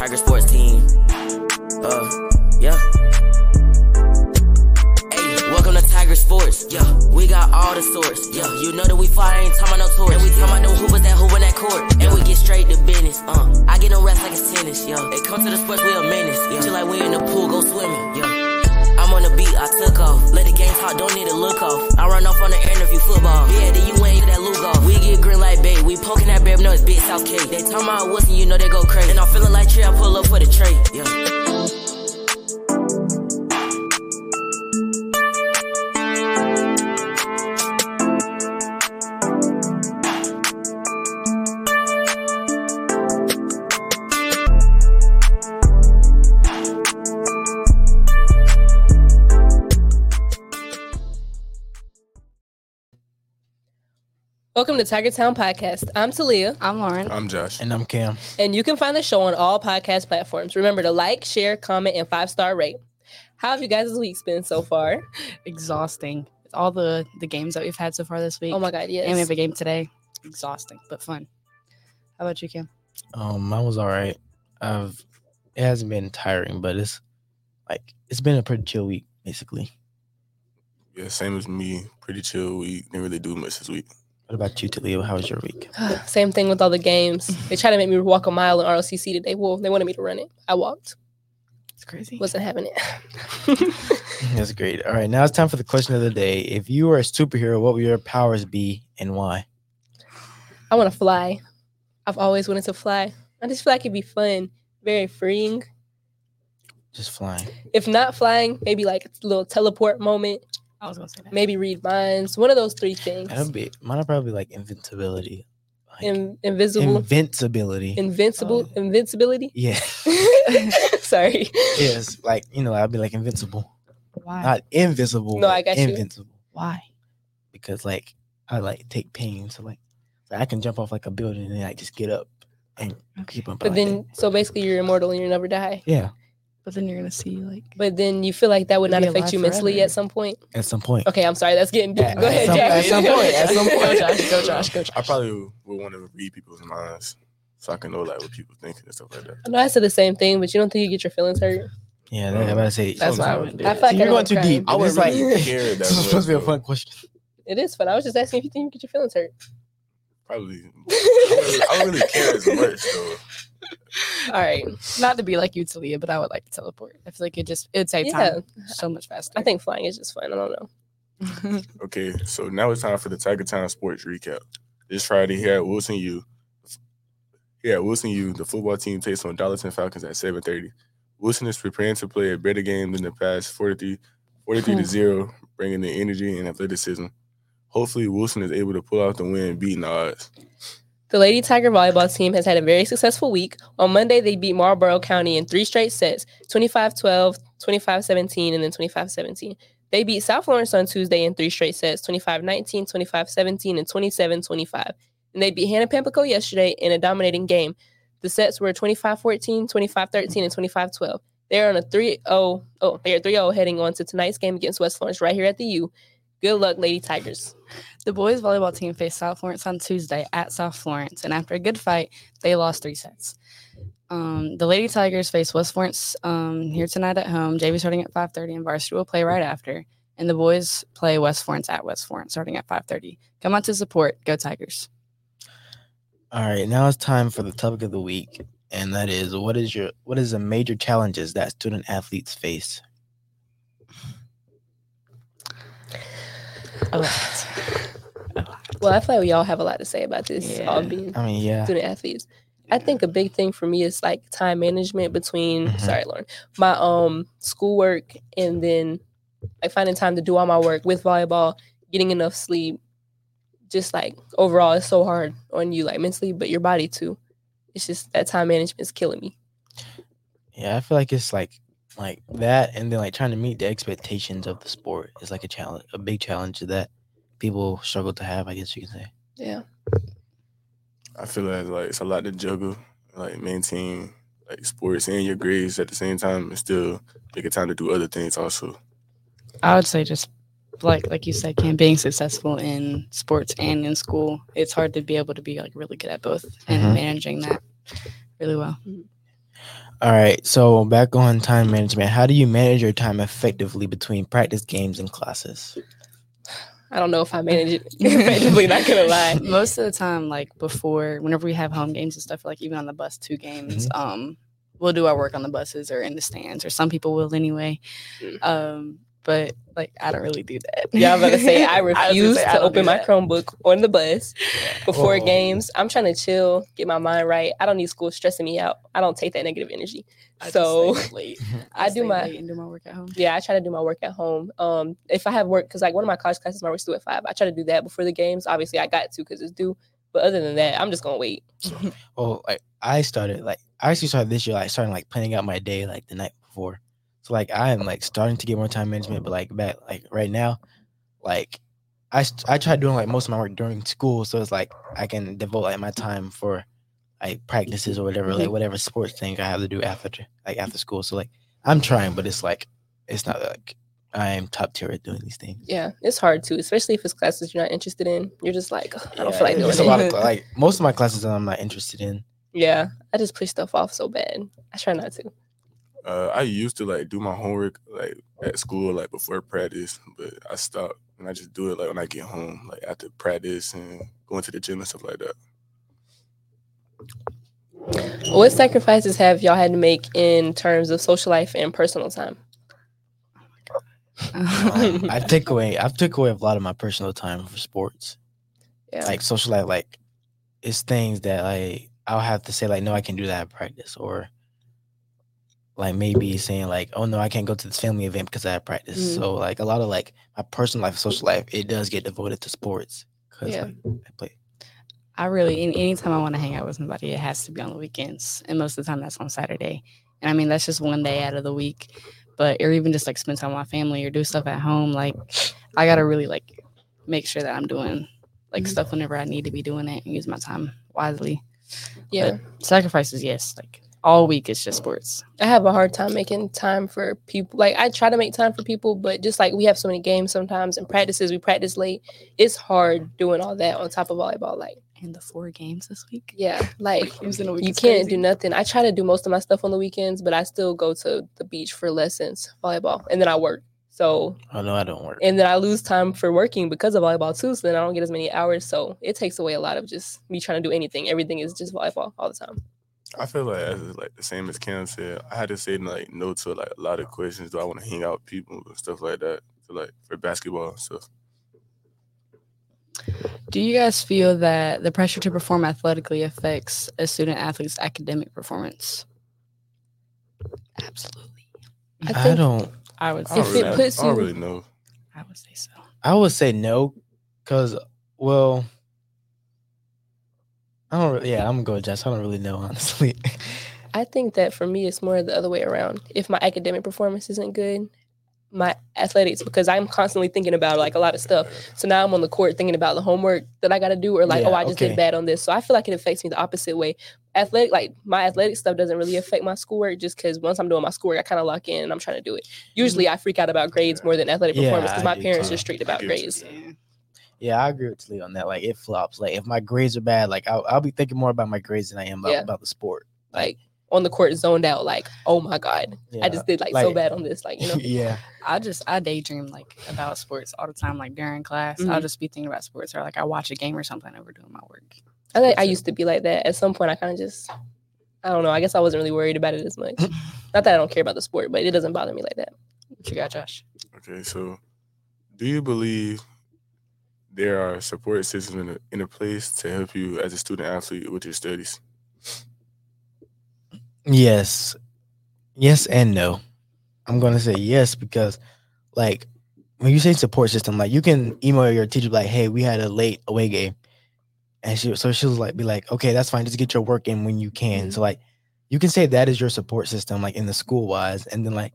Tiger Sports team. Uh, yeah. Hey, welcome to Tiger Sports. Yeah, we got all the sorts. Yeah, you know that we fly, I ain't talking about no tours. And we talking about no who was that, who in that court. And we get straight to business. Uh, I get no rest like it's tennis. Yeah, it comes to the sports, we a menace. Yeah, just like we in the pool, go swimming. Yeah on the beat, I took off. Let the game talk, don't need to look off. I run off on the interview football. Yeah, then you ain't that Lugo. We get green like babe, we poking that bear, no, it's big South K. They talk my Wilson, you know they go crazy. And I'm feeling like tree, I pull up for the tray. Yeah. Welcome to Tiger Town Podcast. I'm Talia, I'm Lauren. I'm Josh. And I'm Cam. and you can find the show on all podcast platforms. Remember to like, share, comment, and five star rate. How have you guys' weeks been so far? Exhausting. With all the the games that we've had so far this week. Oh my god, yes. And we have a game today. Exhausting, but fun. How about you, Cam? Um, mine was all right. I've it hasn't been tiring, but it's like it's been a pretty chill week, basically. Yeah, same as me. Pretty chill week. Didn't really do much this week. What about you, Talia? How was your week? Same thing with all the games. They tried to make me walk a mile in ROTC today. Well, they wanted me to run it. I walked. It's crazy. Wasn't having it. That's great. All right, now it's time for the question of the day. If you were a superhero, what would your powers be and why? I want to fly. I've always wanted to fly. I just feel like it'd be fun, very freeing. Just flying. If not flying, maybe like a little teleport moment. I was gonna say that. Maybe read minds. One of those three things. That'd be mine. Would probably like invincibility. Like, In, invisible, invincibility. invincible, Oh. invincibility. yeah. Sorry. yes. Like you know, I'd be like invincible, Why? not invisible. No, I got you. invincible. Why? because like I like take pain, so like, so I can jump off like a building and then I just get up and keep on. But then, so basically, you're immortal and you never die. yeah, But then you're gonna see like But then you feel like that would not affect alive you mentally forever. at some point. at some point. Okay, I'm sorry. That's getting deep. At- Go at ahead, some- Jack. at some point, at some point. Go. Josh, go Josh, go Josh. I probably would want to read people's minds so I can know like what people thinking and stuff like that. I know I said the same thing, but you don't think you get your feelings hurt? Yeah, that, I'm about to say. That's what I Sometimes. would do. I feel like you're I going too cry. deep. I was like really care that this is supposed to be a fun question. It is fun. I was just asking if you think you get your feelings hurt. Probably. I don't really, I don't really care as much though. All right. Not to be like you, Talia, but I would like to teleport. I feel like it just it'd save Yeah. time so much faster. I think flying is just fun. I don't know. Okay, so now it's time for the Tiger Town Sports recap. This Friday here at Wilson U. Here at Wilson U, the football team takes on Darlington Falcons at 7:30. Wilson is preparing to play a better game than the past 43, 43 to hmm. 0, bringing the energy and athleticism. Hopefully, Wilson is able to pull out the win, beating the odds. The Lady Tiger volleyball team has had a very successful week. On Monday, they beat Marlboro County in three straight sets 25 12, 25 17, and then 25 17. They beat South Florence on Tuesday in three straight sets 25 19, 25 17, and 27 25. And they beat Hannah Pamplico yesterday in a dominating game. The sets were 25 14, 25 13, and 25 12. They're on a 3 0. Oh, they are 3 0 heading on to tonight's game against West Florence right here at the U. Good luck, Lady Tigers. the boys volleyball team faced South Florence on Tuesday at South Florence, and after a good fight, they lost three sets. Um, the Lady Tigers face West Florence um, here tonight at home. JV starting at 5:30, and varsity will play right after. And the boys play West Florence at West Florence starting at 5:30. Come out to support. Go Tigers! All right, now it's time for the topic of the week, and that is what is your what is the major challenges that student athletes face? A lot. Well, I feel like we all have a lot to say about this, all Yeah. being I mean, yeah, student athletes. I think a big thing for me is like time management between Mhm. sorry, Lauren, my um schoolwork and then like finding time to do all my work with volleyball, getting enough sleep. Just like overall, it's so hard on you, like mentally, but your body too. It's just that time management is killing me. yeah. I feel like it's like like that, and then like trying to meet the expectations of the sport is like a challenge, a big challenge that people struggle to have. I guess you can say. Yeah. I feel like, like it's a lot to juggle, like maintain like sports and your grades at the same time, and still make a time to do other things also. I would say just like like you said, Cam, being successful in sports and in school, it's hard to be able to be like really good at both and Mhm. managing that really well. All right, so back on time management. How do you manage your time effectively between practice games and classes? I don't know if I manage it effectively, not gonna lie. Most of the time, like before, whenever we have home games and stuff, like even on the bus, two games, um, we'll do our work on the buses or in the stands, or some people will anyway. Mm. Um, but like I don't really do that. Yeah, I'm about to say I was gonna refuse say, to don't open my that. Chromebook on the bus before Oh. games. I'm trying to chill, get my mind right. I don't need school stressing me out. I don't take that negative energy. I so late. I do my late and do my work at home. yeah, I try to do my work at home. Um, if I have work, because like one of my college classes, my work's due at five. I try to do that before the games. Obviously, I got to because it's due. But other than that, I'm just gonna wait. Well, like I started like I actually started this year like starting like planning out my day like the night before. So like I am like starting to get more time management, but like back like right now, like I I try doing like most of my work during school, so it's like I can devote like my time for like practices or whatever, like mm-hmm. whatever sports thing I have to do after like after school. So like I'm trying, but it's like it's not like I am top tier at doing these things. Yeah, it's hard too, especially if it's classes you're not interested in. You're just like, "Ugh, I don't feel like doing it's a lot of like most of my classes that I'm not interested in. Yeah, I just push stuff off so bad. I try not to. Uh, I used to like do my homework like at school, like before practice, but I stopped and I just do it like when I get home, like after practice and going to the gym and stuff like that. What sacrifices have y'all had to make in terms of social life and personal time? Um, I take away I've took away a lot of my personal time for sports. Yeah, like social life like it's things that like I'll have to say like no I can do that at practice or like maybe saying like oh no I can't go to this family event because I have practice Mhm. so like a lot of like my personal life social life it does get devoted to sports because Yeah. like, I play I really, any anytime I want to hang out with somebody, it has to be on the weekends, and most of the time that's on Saturday. And I mean, that's just one day out of the week. But or even just like spend time with my family or do stuff at home. Like, I gotta really like make sure that I'm doing like Mhm. stuff whenever I need to be doing it and use my time wisely. yeah. Sacrifices, yes. Like all week, it's just sports. I have a hard time making time for people. Like I try to make time for people, but just like we have so many games sometimes and practices, we practice late. It's hard doing all that on top of volleyball. Like, And the four games this week. yeah, like games in a week you can't crazy. do nothing. I try to do most of my stuff on the weekends, but I still go to the beach for lessons, volleyball, and then I work. So oh no I don't work and then I lose time for working because of volleyball too. So then I don't get as many hours. So it takes away a lot of just me trying to do anything. Everything is just volleyball all the time. I feel like as like the same as Cam said, I had to say like no to like a lot of questions. Do I want to hang out with people and stuff like that? So like for basketball and stuff. Do you guys feel that the pressure to perform athletically affects a student athlete's academic performance? Absolutely. I I, don't I would I say If don't it really, puts I don't really know. I would say so. I would say no because well I don't really, yeah I'm gonna go with Jess I don't really know honestly I think that for me, it's more the other way around. If my academic performance isn't good, my athletics, because I'm constantly thinking about like a lot of stuff. So now I'm on the court thinking about the homework that I got to do, or like, Yeah, oh, I just okay. did bad on this. So I feel like it affects me the opposite way. Athletic, like my athletic stuff doesn't really affect my schoolwork just because once I'm doing my schoolwork, I kind of lock in and I'm trying to do it. Usually I freak out about grades more than athletic Yeah, performance because my parents too. are strict about get what grades. Yeah. Yeah, I agree with Talia on that. Like it flops. Like if my grades are bad, like I'll, I'll be thinking more about my grades than I am about, Yeah. about the sport. Like on the court, zoned out, like, oh my God, Yeah, I just did like, so bad on this. Like, you know, yeah, I just I daydream like about sports all the time. Like during class, I'll Mhm. just be thinking about sports or like I watch a game or something over doing my work. I think I used to be like that. At some point, I kind of just, I don't know. I guess I wasn't really worried about it as much. Not that I don't care about the sport, but it doesn't bother me like that. What you got, Josh? Okay, so do you believe there are support systems in a, in a place to help you as a student athlete with your studies? yes, yes, and no. I'm gonna say yes because, like, when you say support system, like you can email your teacher like, "Hey, we had a late away game," and she so she'll like be like, "Okay, that's fine. Just get your work in when you can." So mm-hmm. like, you can say that is your support system, like in the school wise, and then like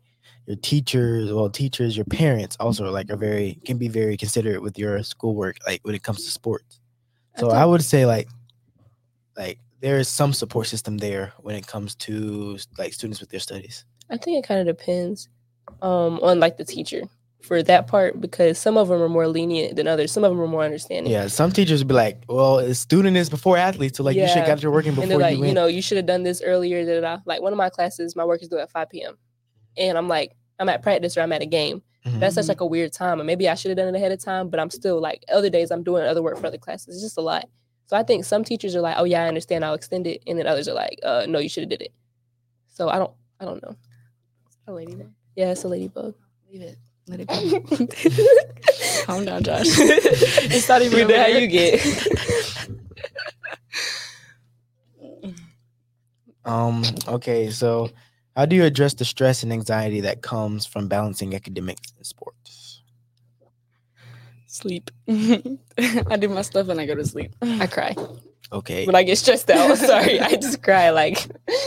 your teachers, well, teachers, your parents also like are very can be very considerate with your schoolwork, like when it comes to sports. So I, think- would say like, like there is some support system there when it comes to like students with their studies. I think it kind of depends um, on like the teacher for that part because some of them are more lenient than others. Some of them are more understanding. Yeah, some teachers would be like, "Well, a student is before athlete, so like you should Yeah. got your working and before they're like, you you, know, you should have done this earlier. Da, da, da. Like one of my classes, my work is due at 5 p.m. And I'm like, I'm at practice or I'm at a game. Mhm. That's such like a weird time. And maybe I should have done it ahead of time, but I'm still like other days I'm doing other work for other classes. It's just a lot. So I think some teachers are like, oh yeah, I understand, I'll extend it. And then others are like, uh, no, you should have did it. So I don't I don't know. A ladybug. Yeah, it's a ladybug. Leave it. Let it be. Calm down, Josh. it's not even how you get. Um. Okay. So, how do you address the stress and anxiety that comes from balancing academics and sports? Sleep. I do my stuff and I go to sleep. I cry Okay. when I get stressed out. Sorry, I just cry like.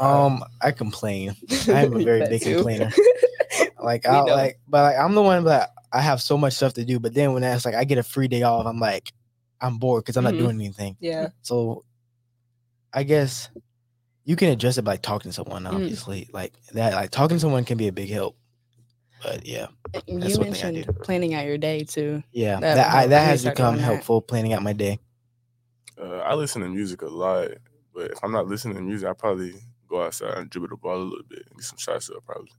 Um. I complain. I'm a very big too. complainer. Like I know. like, but like I'm the one that I have so much stuff to do. But then when that's like I get a free day off, I'm like, I'm bored because I'm Mhm. not doing anything. Yeah. So, I guess you can address it by talking to someone. Mm. Obviously, like that. Like talking to someone can be a big help. But yeah, You That's one thing I mentioned planning out your day too. yeah, That that I, that I need to has become doing that. helpful planning out my day. Uh, I listen to music a lot, but if I'm not listening to music, I probably go outside and dribble the ball a little bit and get some shots up. Probably.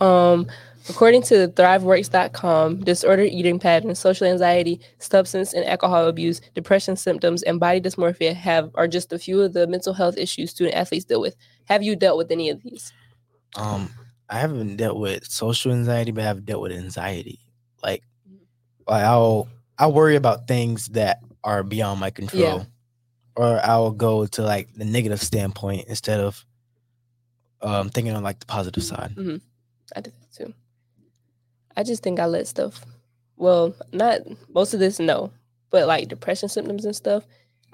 Um, according to ThriveWorks.com, disordered eating patterns, social anxiety, substance and alcohol abuse, depression symptoms, and body dysmorphia have are just a few of the mental health issues student athletes deal with. Have you dealt with any of these? Um, I haven't dealt with social anxiety, but I've dealt with anxiety. Like, like I'll I worry about things that are beyond my control, or I'll go to like the negative standpoint instead of um thinking on like the positive side. I did that too. I just think I let stuff. Well, not most of this, no, but like depression symptoms and stuff.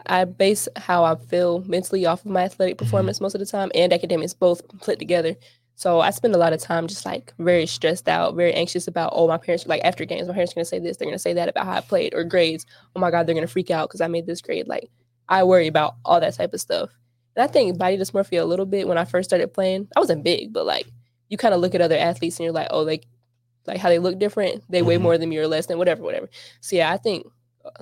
I base how I feel mentally off of my athletic mm-hmm. performance most of the time and academics both put together. So I spend a lot of time just like very stressed out, very anxious about, oh, my parents, like after games, my parents are going to say this, they're going to say that about how I played or grades. Oh my God, they're going to freak out because I made this grade. Like I worry about all that type of stuff. And I think body dysmorphia a little bit when I first started playing. I wasn't big, but like you kind of look at other athletes and you're like, oh, they like how they look different. They weigh Mhm. more than me or less than whatever, whatever. So yeah, I think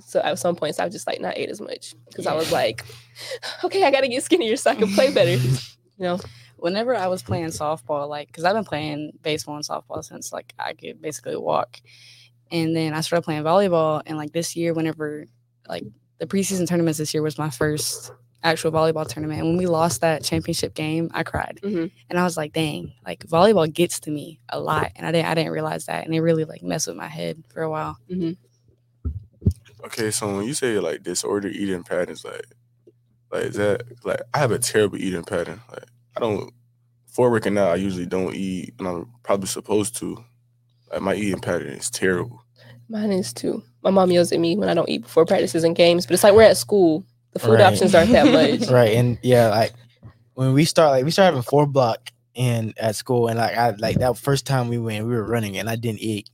so. At some points, I was just like not ate as much because I was like, okay, I got to get skinnier so I can play better. You know, Whenever I was playing softball, like, because I've been playing baseball and softball since like I could basically walk, and then I started playing volleyball, and like this year, whenever like the preseason tournaments this year was my first actual volleyball tournament, and when we lost that championship game, I cried, Mhm. and I was like, dang, like volleyball gets to me a lot, and I didn't I didn't realize that, and it really like messed with my head for a while. Okay, so when you say like disordered eating patterns, like, like is that like I have a terrible eating pattern. Like I don't before working out, I usually don't eat, and I'm probably supposed to. Like my eating pattern is terrible. mine is too. My mom yells at me when I don't eat before practices and games, but it's like we're at school. The food Right. options aren't that much. right and yeah like when we start like we started having four block in at school and like i like that first time we went we were running and i didn't eat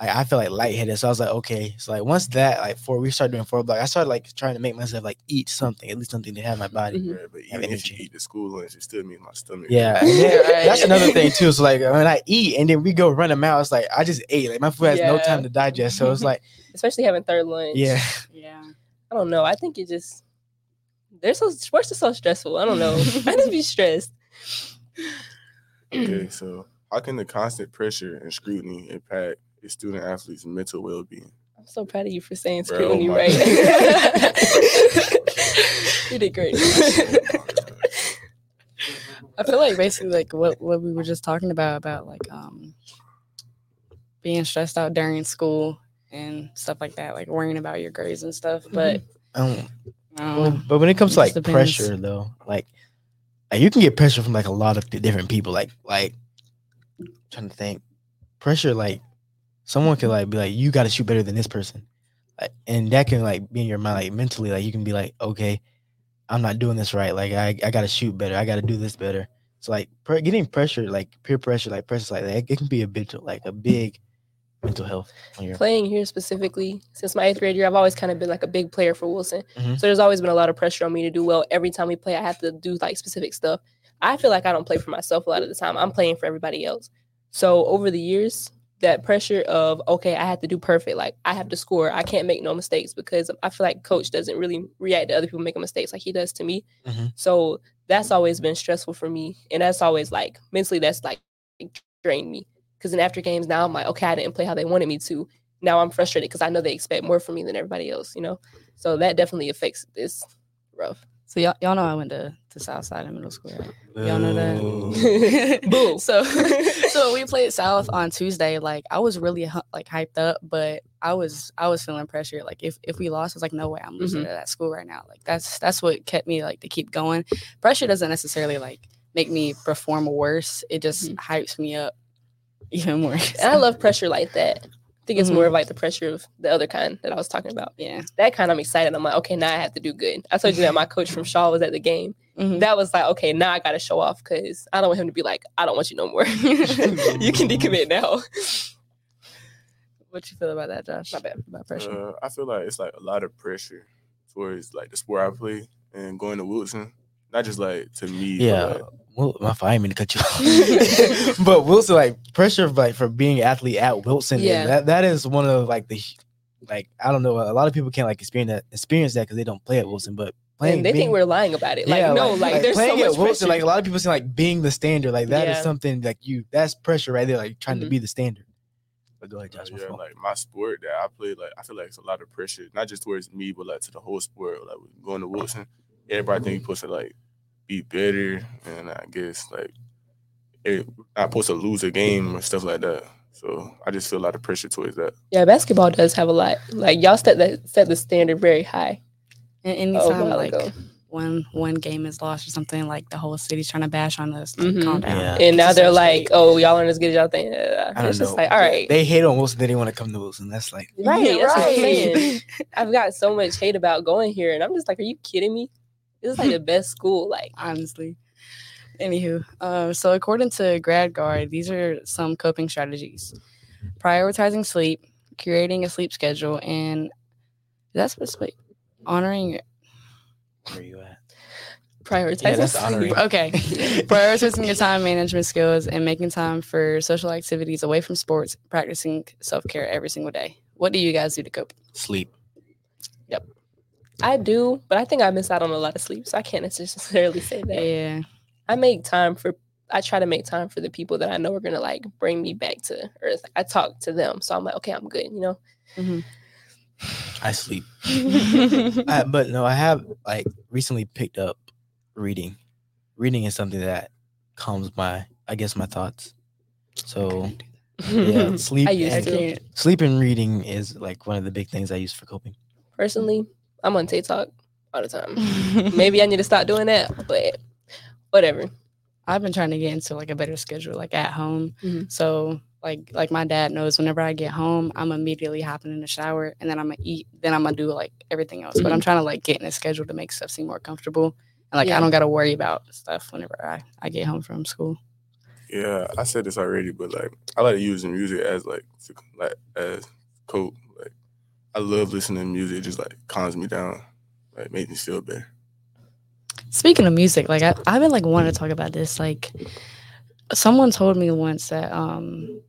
like i felt like lightheaded so i was like okay so like once that like four we started doing four block i started like trying to make myself like eat something at least something to have my body Mhm. Right? But even if you eat the school lunch, it still means my stomach. yeah, hurt. Right. that's another thing too so like when i eat and then we go run a mile it's like i just ate like my food has no time to digest so it's like Especially having third lunch. yeah Yeah. I don't know. I think it just they're so sports are so stressful. I don't know. I just be stressed. Okay, so how can the constant pressure and scrutiny impact a student athlete's mental well being? I'm so proud of you for saying Bro, scrutiny my- right. you did great. I feel like basically like what, what we were just talking about about like um being stressed out during school and stuff like that, like worrying about your grades and stuff. But um, Well, Oh, but when it comes to like depends. pressure, though, like, like you can get pressure from like a lot of different people. Like, like trying to think, pressure like someone could like be like, you got to shoot better than this person, like, and that can like be in your mind, like mentally, like you can be like, okay, I'm not doing this right. Like, I I got to shoot better. I got to do this better. So like pre- getting pressure, like peer pressure, like pressure like that, it can be a bit like a big mental health. Playing here specifically, since my eighth grade year, I've always kind of been like a big player for Wilson. Mhm. So there's always been a lot of pressure on me to do well. Every time we play, I have to do like specific stuff. I feel like I don't play for myself a lot of the time. I'm playing for everybody else. So over the years, that pressure of okay, I have to do perfect. Like I have to score. I can't make no mistakes because I feel like coach doesn't really react to other people making mistakes like he does to me. Mhm. So that's always been stressful for me, and that's always like mentally that's like drained me. Because then after games, now I'm like, okay, I didn't play how they wanted me to. Now I'm frustrated because I know they expect more from me than everybody else. You know, so that definitely affects this rough. So y'all, y'all know I went to to Southside in middle school. Right? Y'all know that. Boo. Boom. so so we played South on Tuesday. Like I was really like hyped up, but I was I was feeling pressure. Like if if we lost, I was like, no way, I'm losing Mhm. to that school right now. Like that's that's what kept me like to keep going. Pressure doesn't necessarily like make me perform worse. It just Mhm. hypes me up even more. And I love pressure like that. I think it's Mhm. more of like the pressure of the other kind that I was talking about. yeah. That kind I'm excited. I'm like, okay, now I have to do good. I told you that my coach from Shaw was at the game. Mhm. That was like, okay, now I got to show off because I don't want him to be like, I don't want you no more. you can decommit now. what you feel about that, Josh? My bad. About pressure. Uh, I feel like it's like a lot of pressure towards like the sport I play and going to Wilson. Not just like to me. but, Yeah. like, Well, my fault. I didn't mean to cut you off. but Wilson, like pressure, of, like for being an athlete at Wilson, yeah, Yeah. that that is one of like the, like I don't know, a lot of people can't like experience that experience that because they don't play at Wilson. But playing, And they being- think we're lying about it. Like, no, like, there's so playing much at Wilson, pressure. like a lot of people say, like being the standard, like that is Yeah. something like you, that's pressure right there, like trying to Mhm. be the standard. But go ahead, Josh. my yeah, like my sport that I play, like I feel like it's a lot of pressure, not just towards me, but like to the whole sport. Like going to Wilson, everybody think you're supposed to like be better, and I guess like it, not supposed to lose a game or stuff like that. So I just feel a lot of pressure towards that. yeah, basketball does have a lot. Like y'all set that set the standard very high. And anytime while like ago. one one game is lost or something, like the whole city's trying to bash on us. Like, Mhm. Calm down. Yeah. And now It's they're like, hate. oh, y'all aren't as good as y'all think. I don't it's know. just like, all right. They hate on Wilson. They didn't want to come to Wilson. That's like, Right, Yeah, that's what I'm saying. I've got so much hate about going here, and I'm just like, are you kidding me? This is like the best school. Like, honestly. Anywho, um, so according to GradGuard, these are some coping strategies: prioritizing sleep, creating a sleep schedule, and that's specific. Honoring, where you at? prioritizing. Yeah, that's honoring. okay, prioritizing your time management skills and making time for social activities away from sports, practicing self care every single day. What do you guys do to cope? Sleep. I do, but I think I miss out on a lot of sleep, so I can't necessarily say that. Yeah, I make time for. I try to make time for the people that I know are gonna like bring me back to earth. I talk to them, so I'm like, okay, I'm good. You know. I sleep. I, but no, I have like recently picked up reading. Reading is something that calms my, I guess, my thoughts. So yeah, sleep. I used and, to. can't. sleep and reading is like one of the big things I use for coping. Personally, I'm on TikTok all the time. Maybe I need to stop doing that, but whatever. I've been trying to get into like a better schedule, like at home. Mhm. So like like my dad knows whenever I get home, I'm immediately hopping in the shower and then I'm gonna eat. Then I'm gonna do like everything else. But I'm trying to like get in a schedule to make stuff seem more comfortable. And like Yeah. I don't gotta worry about stuff whenever I, I get home from school. Yeah, I said this already, but like I like to using music as like to, like as cope. Like I love listening to music; it just like calms me down, like makes me feel better. Speaking of music, like I, I've been like wanting to talk about this. Like someone told me once that um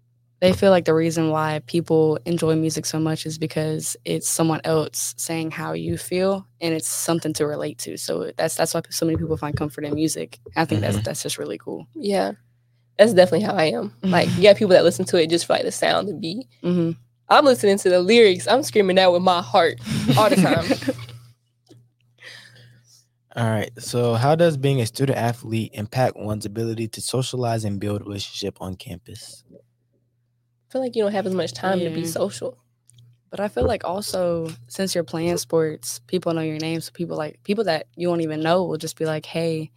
they feel like the reason why people enjoy music so much is because it's someone else saying how you feel and it's something to relate to. So that's that's why so many people find comfort in music. I think that's Mhm. that's just really cool. Yeah. That's definitely how I am. Like, you got people that listen to it just for like the sound and beat. hmm I'm listening to the lyrics. I'm screaming that with my heart all the time. All right. So, how does being a student athlete impact one's ability to socialize and build relationship on campus? I feel like you don't have as much time to be social. But I feel like also since you're playing sports, people know your name. So people like people that you won't even know will just be like, "Hey,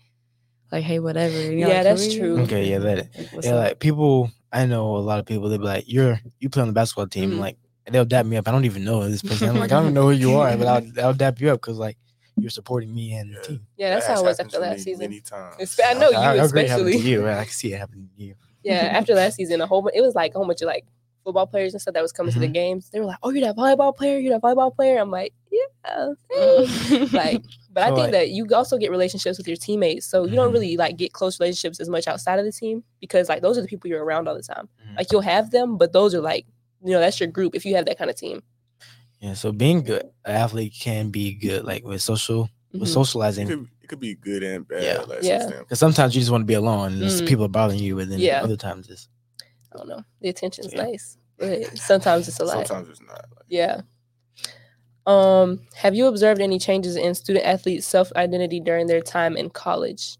like hey, whatever." And Yeah, like, that's "Who true. Okay, yeah, that yeah, up?" like people. I know a lot of people. They be like, "You're you play on the basketball team." Mhm. Like they'll dap me up. I don't even know this person. I'm like, I don't know who you are, but I'll, I'll dap you up because like you're supporting me and the team. Yeah, that's That how it was after last me season. Many times. Espe- I know you I, I agree it to especially. you. right? I can see it happening to you. Yeah, after last season, a whole it was like a whole bunch of like football players and stuff that was coming to the games. They were like, "Oh, you're that volleyball player. You're that volleyball player." I'm like, "Yeah." thanks." like, but I So, think like- that you also get relationships with your teammates, so you don't Mhm. really like get close relationships as much outside of the team because like those are the people you're around all the time. Mhm. Like you'll have them, but those are like you know that's your group if you have that kind of team. Yeah. So being good, an athlete can be good, like with social, with Mhm. It socializing. could, it could be good and bad. Yeah. Like, Yeah. sometimes. Because sometimes you just want to be alone, and just Mhm. people are bothering you, and then Yeah. other times it's I don't know. The attention's Yeah. nice, but sometimes it's a lot. Sometimes it's not. Like, Yeah. Um, have you observed any changes in student athletes' self identity during their time in college?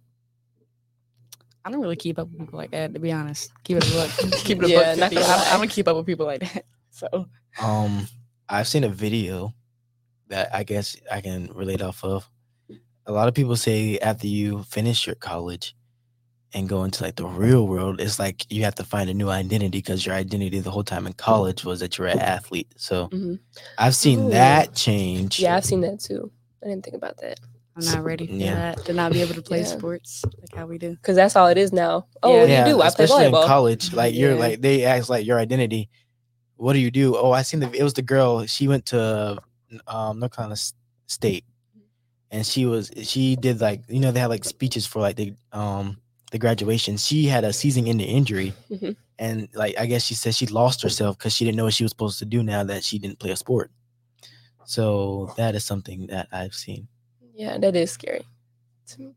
I don't really keep up with people like that, to be honest. Keep it a book. keep it a Yeah, book. not gonna I. I don't keep up with people like that. So Um, I've seen a video that I guess I can relate off of. A lot of people say after you finish your college and go into like the real world, it's like you have to find a new identity because your identity the whole time in college was that you're an athlete. So Mhm. I've seen Ooh. that change. Yeah, I've seen that too. I didn't think about that I'm not ready for Yeah. that. To not be able to play Yeah. sports like how we do. because that's all it is now. Oh, Yeah. what do yeah, you do? I play especially in college. Like you're Yeah. like they ask like your identity. What do you do? Oh, I seen the it was the girl. She went to um North Carolina S- State, and she was she did like you know they had like speeches for like the um the graduation. She had a season-ending injury, Mhm. and like I guess she said she lost herself because she didn't know what she was supposed to do now that she didn't play a sport. So that is something that I've seen. Yeah, that is scary. to me.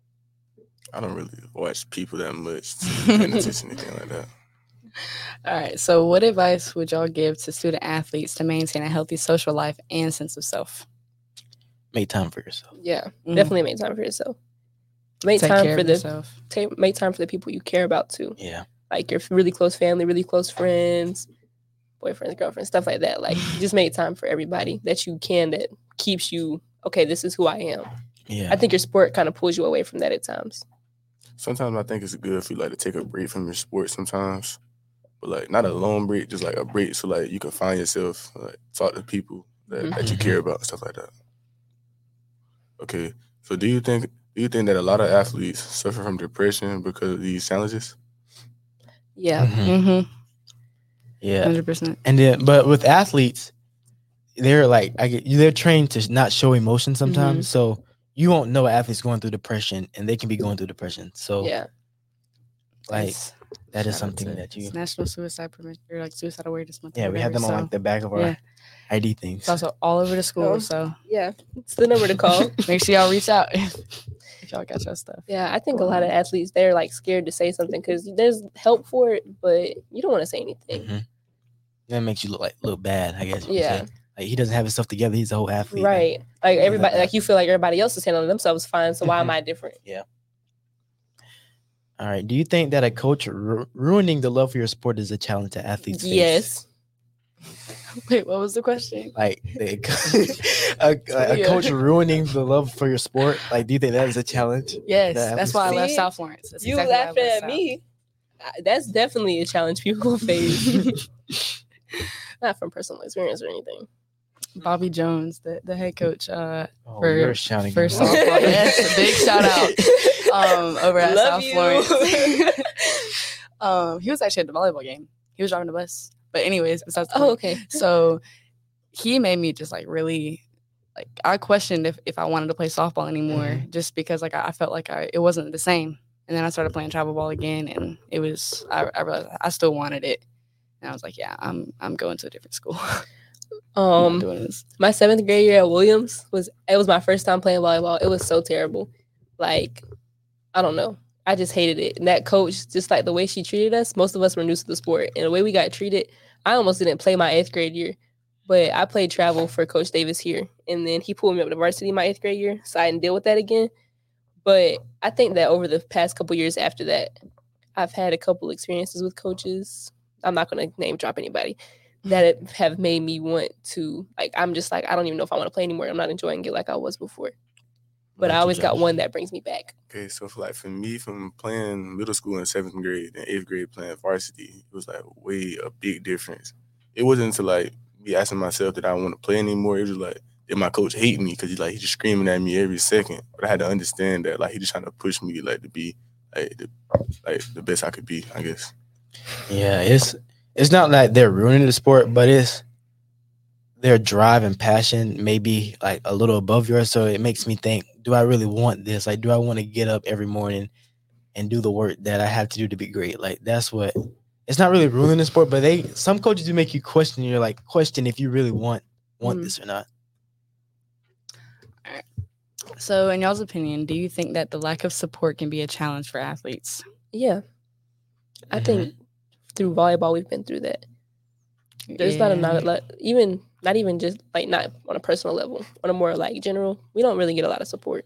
I don't really watch people that much to pay attention anything like that. All right. So, what advice would y'all give to student athletes to maintain a healthy social life and sense of self? Make time for yourself. Yeah, Mhm. definitely make time for yourself. Make Take time for the take, make time for the people you care about too. Yeah. like your really close family, really close friends, boyfriends, girlfriends, stuff like that. Like just make time for everybody that you can that keeps you okay, this is who I am. Yeah. I think your sport kind of pulls you away from that at times. Sometimes I think it's good for you like to take a break from your sport sometimes. But like not a long break, just like a break so like you can find yourself, like talk to people that, Mhm. that you care about, stuff like that. Okay. So do you think do you think that a lot of athletes suffer from depression because of these challenges? Yeah. Mhm. Mm-hmm. Yeah. Hundred percent. And then, but with athletes, they're like, I get, they're trained to not show emotion sometimes. So you won't know an athlete's going through depression, and they can be going through depression. So Yeah. like that is Shout out something to- that you, it's National Suicide Prevention or like Suicide Awareness Month. yeah, we have them whatever, on like the back of our yeah. ID things. It's also all over the school. Oh. So Yeah. It's the number to call. make sure y'all reach out if, if y'all got your stuff. yeah. I think a lot of athletes they're like scared to say something because there's help for it, but you don't want to say anything. Mhm. That makes you look like look bad, I guess. Yeah. Like he doesn't have his stuff together. He's a whole athlete. Right. Like Yeah. everybody like you feel like everybody else is handling themselves fine. So why am Mhm. I different? Yeah. All right. Do you think that a coach ru- ruining the love for your sport is a challenge that athletes face? Yes. Wait, what was the question? Like they- a, a Yeah. coach ruining the love for your sport. Like, do you think that is a challenge? Yes, That that's why I left South Florence. That's you exactly why I laughing at South. me. That's definitely a challenge people face. Not from personal experience or anything. Bobby Jones, the, the head coach uh, Oh, For- you're shouting. for South out. Florida. Yes, big shout out. um, over at Love South you. Florence. um, he was actually at the volleyball game. He was driving the bus. But anyways, besides oh, point. okay. so he made me just like really like I questioned if, if I wanted to play softball anymore Mm-hmm. just because like I, I felt like I it wasn't the same. And then I started playing travel ball again and it was I, I realized I still wanted it. And I was like, yeah, I'm I'm going to a different school. Um, my seventh grade year at Williams was it was my first time playing volleyball. It was so terrible. Like, I don't know. I just hated it. And that coach, just like the way she treated us, most of us were new to the sport. And the way we got treated, I almost didn't play my eighth grade year. But I played travel for Coach Davis here. And then he pulled me up to varsity my eighth grade year. So I didn't deal with that again. But I think that over the past couple years after that, I've had a couple experiences with coaches. I'm not gonna name drop anybody that have made me want to like I'm just like I don't even know if I want to play anymore. I'm not enjoying it like I was before. But I Not to always got one that brings me back. Okay, so for like for me, from playing middle school in seventh grade and eighth grade playing varsity, it was like way a big difference. It wasn't until like me asking myself that I want to play anymore. It was like did my coach hate me because he like he just screaming at me every second. But I had to understand that like he just trying to push me like to be like the like the best I could be. I guess. Yeah, it's it's not like they're ruining the sport, but it's their drive and passion maybe like a little above yours. So it makes me think, do I really want this? Like, do I want to get up every morning and do the work that I have to do to be great? Like that's what it's not really ruining the sport, but they some coaches do make you question. You're like question if you really want want Mhm. this or not. So in y'all's opinion, do you think that the lack of support can be a challenge for athletes? Yeah. I Mhm. think through volleyball we've been through that. There's not a Yeah. not even not even just like not on a personal level, on a more like general. We don't really get a lot of support.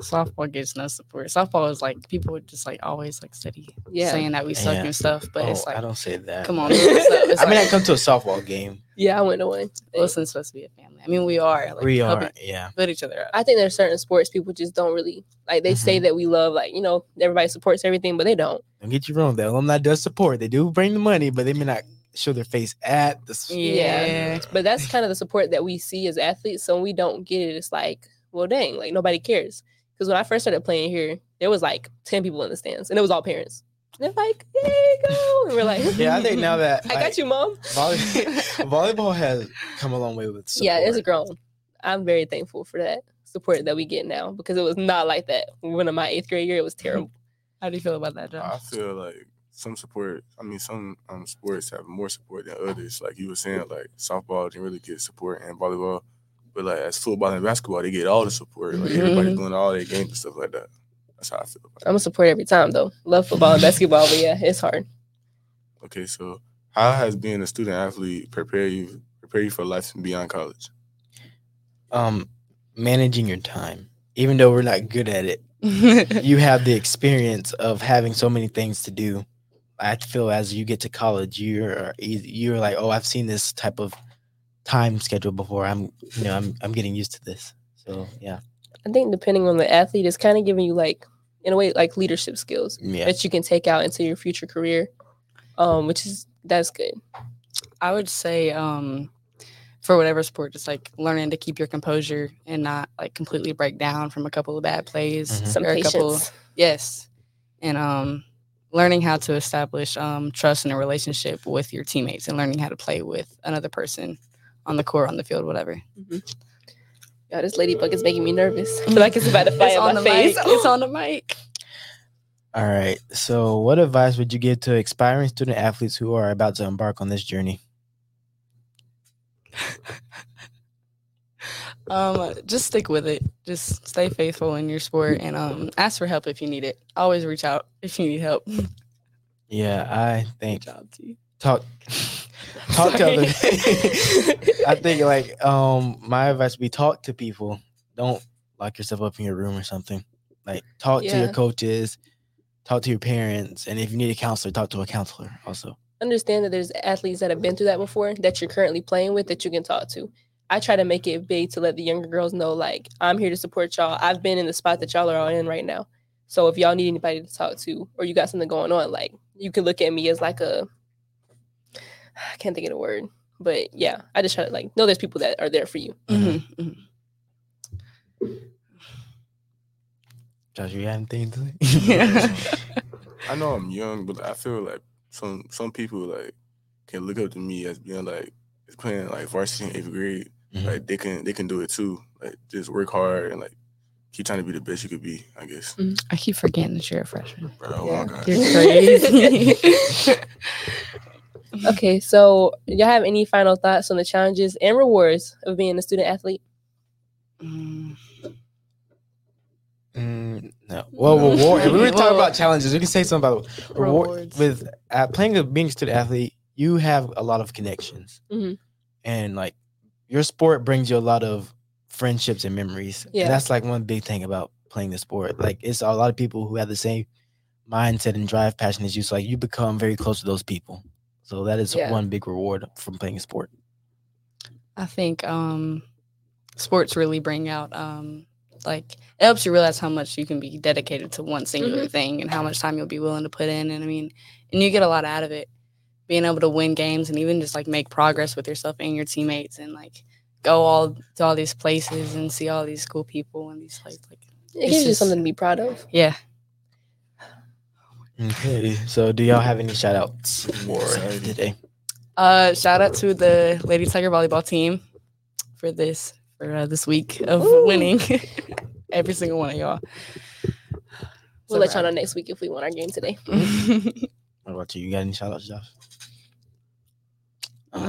softball gets no support. Softball is like people would just like always like steady Yeah. saying that we suck Yeah. and stuff, but it's Oh, like I don't say that. come on, man, it's I mean, I come to a softball game. Yeah, I went to one. Wilson's supposed to be a family. I mean, we are. Like, we helping are, yeah. Build each other up. I think there's certain sports people just don't really like. They say mm-hmm. that we love, like you know, everybody supports everything, but they don't. Don't get you wrong. The alumni does support. They do bring the money, but they may not show their face at the. s- yeah. But that's kind of the support that we see as athletes. So when we don't get it, it's like, well, dang, like nobody cares. Because when I first started playing here, there was like ten people in the stands, and it was all parents. And they're like, "Yay, go!" And we're like, Yeah, I think now that I like, got you, mom. volley- volleyball has come a long way with support. Yeah, it's grown. I'm very thankful for that support that we get now because it was not like that when in my eighth grade year. It was terrible. How do you feel about that, John? I feel like some support. I mean, some um sports have more support than others. Like you were saying, like softball didn't really get support and volleyball, but like as football and basketball, they get all the support. Like everybody's Mhm. doing all their games and stuff like that. That's how I feel about. I'm a support every time though. Love football and basketball, but yeah, it's hard. Okay, so how has being a student athlete prepare you prepare you for life beyond college? um managing your time. Even though we're not good at it, you have the experience of having so many things to do. I feel as you get to college, you're you're like, oh, I've seen this type of time schedule before. I'm, you know, I'm I'm getting used to this. So yeah, I think depending on the athlete, it's kind of giving you like, in a way, like leadership skills yeah. that you can take out into your future career, um, which is that's good. I would say, um, for whatever sport, just like learning to keep your composure and not like completely break down from a couple of bad plays. Mhm. Some or a couple, patience. yes, and um, learning how to establish um trust in a relationship with your teammates and learning how to play with another person on the court, on the field, whatever. Yeah, this ladybug is making me nervous. I feel like it's about to fly on on my the face. mic. It's on the mic. All right. So, what advice would you give to aspiring student athletes who are about to embark on this journey? Um, just stick with it. Just stay faithful in your sport and um, ask for help if you need it. Always reach out if you need help. Yeah, I think job, T. talk talk to Sorry. other I think like um my advice would be talk to people. Don't lock yourself up in your room or something. Like talk to your coaches, talk to your parents, and if you need a counselor, talk to a counselor also. Understand that there's athletes that have been through that before that you're currently playing with that you can talk to. I try to make it big to let the younger girls know, like, I'm here to support y'all. I've been in the spot that y'all are all in right now. So if y'all need anybody to talk to or you got something going on, like you can look at me as like a I can't think of the word. But yeah, I just try to like know there's people that are there for you. Mhm, mhm. Josh, you got anything to say? I know I'm young, but I feel like some some people like can look up to me as being like playing like varsity in eighth grade. Mhm. Like they can they can do it too. Like just work hard and like keep trying to be the best you could be. I guess. I keep forgetting that you're a freshman. Bro, oh Yeah. my god. You're crazy. Okay, so y'all have any final thoughts on the challenges and rewards of being a student athlete? Mm, Mm, no. Well, reward. If we were talking Well- about challenges, we can say something about reward. Rewards. With uh, playing a being a student athlete, you have a lot of connections, Mhm. and like your sport brings you a lot of friendships and memories. Yeah. and that's like one big thing about playing the sport. Like it's a lot of people who have the same mindset and drive, passion as you. So like you become very close to those people. So that is Yeah. one big reward from playing a sport. I think um, sports really bring out um, like it helps you realize how much you can be dedicated to one singular thing and how much time you'll be willing to put in. And I mean, and you get a lot out of it, being able to win games and even just like make progress with yourself and your teammates and like go all to all these places and see all these cool people and these like like It It's gives you something to be proud of. yeah. Okay. So do y'all have any shout outs for today? Uh, shout out to the Lady Tiger volleyball team for this for uh, this week of Ooh. winning. Every single one of y'all. We'll let y'all know next week if we won our game today. What about you? You got any shout outs, Josh?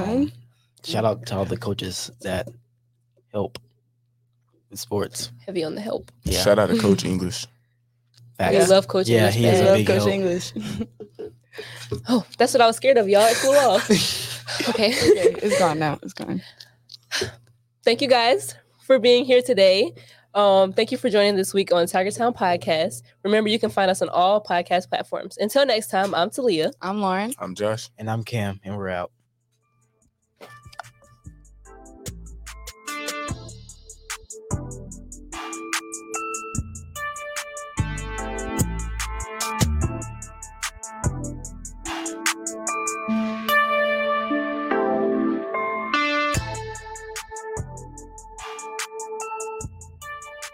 Um, shout out to all the coaches that help in sports. Heavy on the help. Yeah. Shout out to Coach English. We Facts. love coaching. Yeah, English he is bad. a Love big Coach help. English. Oh, that's what I was scared of, y'all. It cool off. Okay. Okay, it's gone now. It's gone. thank you guys for being here today. Um, thank you for joining this week on Tiger Town Podcast. Remember, you can find us on all podcast platforms. Until next time, I'm Talia. I'm Lauren. I'm Josh. And I'm Cam, and we're out.